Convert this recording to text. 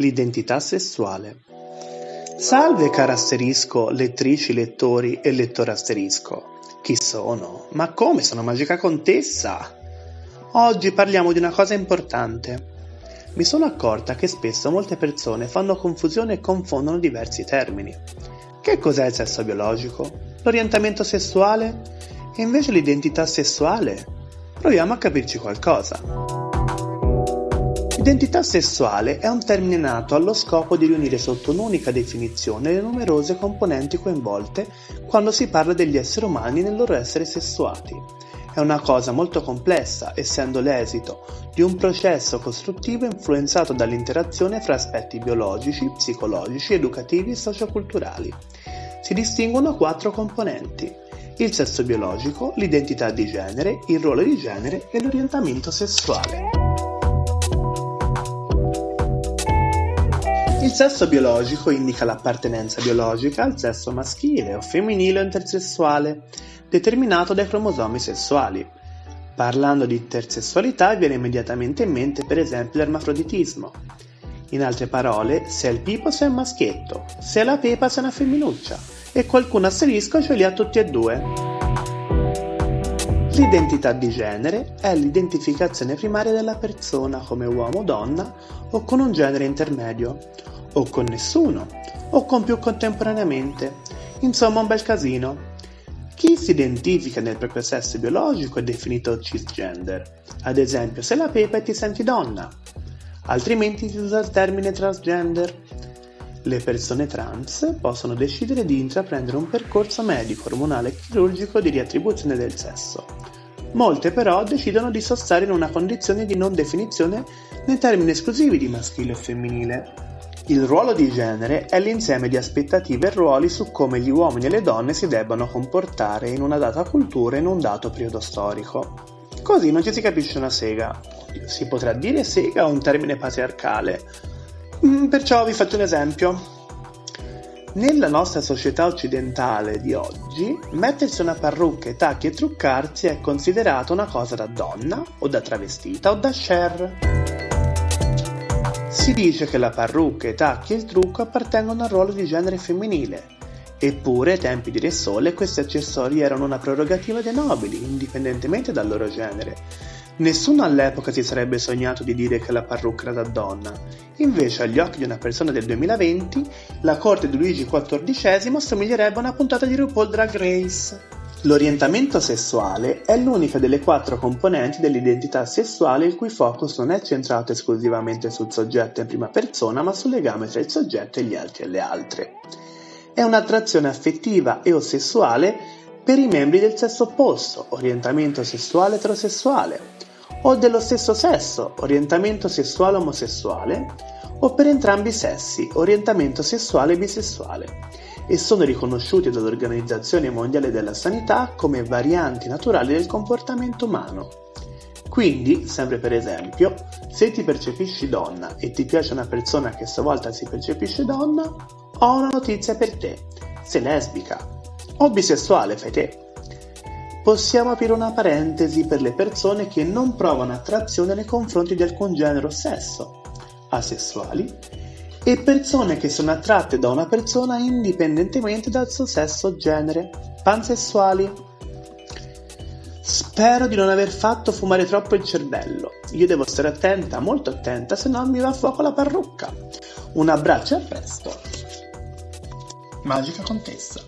L'identità sessuale. Salve caro asterisco, lettrici, lettori e lettore asterisco. Chi sono? Ma come sono Magica Contessa? Oggi parliamo di una cosa importante. Mi sono accorta che spesso molte persone fanno confusione e confondono diversi termini. Che cos'è il sesso biologico? L'orientamento sessuale? E invece l'identità sessuale? Proviamo a capirci qualcosa. L'identità sessuale è un termine nato allo scopo di riunire sotto un'unica definizione le numerose componenti coinvolte quando si parla degli esseri umani nel loro essere sessuati. È una cosa molto complessa, essendo l'esito di un processo costruttivo influenzato dall'interazione fra aspetti biologici, psicologici, educativi e socioculturali. Si distinguono quattro componenti: il sesso biologico, l'identità di genere, il ruolo di genere e l'orientamento sessuale. Il sesso biologico indica l'appartenenza biologica al sesso maschile o femminile o intersessuale, determinato dai cromosomi sessuali. Parlando di intersessualità viene immediatamente in mente per esempio l'ermafroditismo. In altre parole, se è il pipo sei un maschietto, se è la pepa sei una femminuccia, e qualcun asterisco ce li ha tutti e due. L'identità di genere è l'identificazione primaria della persona come uomo o donna o con un genere intermedio, o con nessuno, o con più contemporaneamente. Insomma, un bel casino. Chi si identifica nel proprio sesso biologico è definito cisgender, ad esempio se la pepa e ti senti donna, altrimenti si usa il termine transgender. Le persone trans possono decidere di intraprendere un percorso medico, ormonale e chirurgico di riattribuzione del sesso. Molte però decidono di sostare in una condizione di non definizione nei termini esclusivi di maschile o femminile, il ruolo di genere è l'insieme di aspettative e ruoli su come gli uomini e le donne si debbano comportare in una data cultura e in un dato periodo storico. Così non ci si capisce una sega. Si potrà dire sega un termine patriarcale. Mm, perciò vi faccio un esempio. Nella nostra società occidentale di oggi, mettersi una parrucca, tacchi e truccarsi è considerato una cosa da donna, o da travestita, o da share. Si dice che la parrucca, i tacchi e il trucco appartengono al ruolo di genere femminile, eppure ai tempi di Re Sole questi accessori erano una prerogativa dei nobili, indipendentemente dal loro genere. Nessuno all'epoca si sarebbe sognato di dire che la parrucca era da donna, invece agli occhi di una persona del 2020 la corte di Luigi XIV somiglierebbe a una puntata di RuPaul Drag Race. L'orientamento sessuale è l'unica delle quattro componenti dell'identità sessuale il cui focus non è centrato esclusivamente sul soggetto in prima persona, ma sul legame tra il soggetto e gli altri e le altre. È un'attrazione affettiva e o sessuale per i membri del sesso opposto, orientamento sessuale eterosessuale, o dello stesso sesso, orientamento sessuale omosessuale, o per entrambi i sessi, orientamento sessuale bisessuale e sono riconosciuti dall'Organizzazione Mondiale della Sanità come varianti naturali del comportamento umano. Quindi, sempre per esempio, se ti percepisci donna e ti piace una persona che a sua volta si percepisce donna, ho una notizia per te. Sei lesbica o bisessuale, fai te. Possiamo aprire una parentesi per le persone che non provano attrazione nei confronti di alcun genere o sesso, asessuali e persone che sono attratte da una persona indipendentemente dal suo sesso o genere, pansessuali. Spero di non aver fatto fumare troppo il cervello. Io devo stare attenta, molto attenta, se no mi va a fuoco la parrucca. Un abbraccio e a presto. Magica Contessa.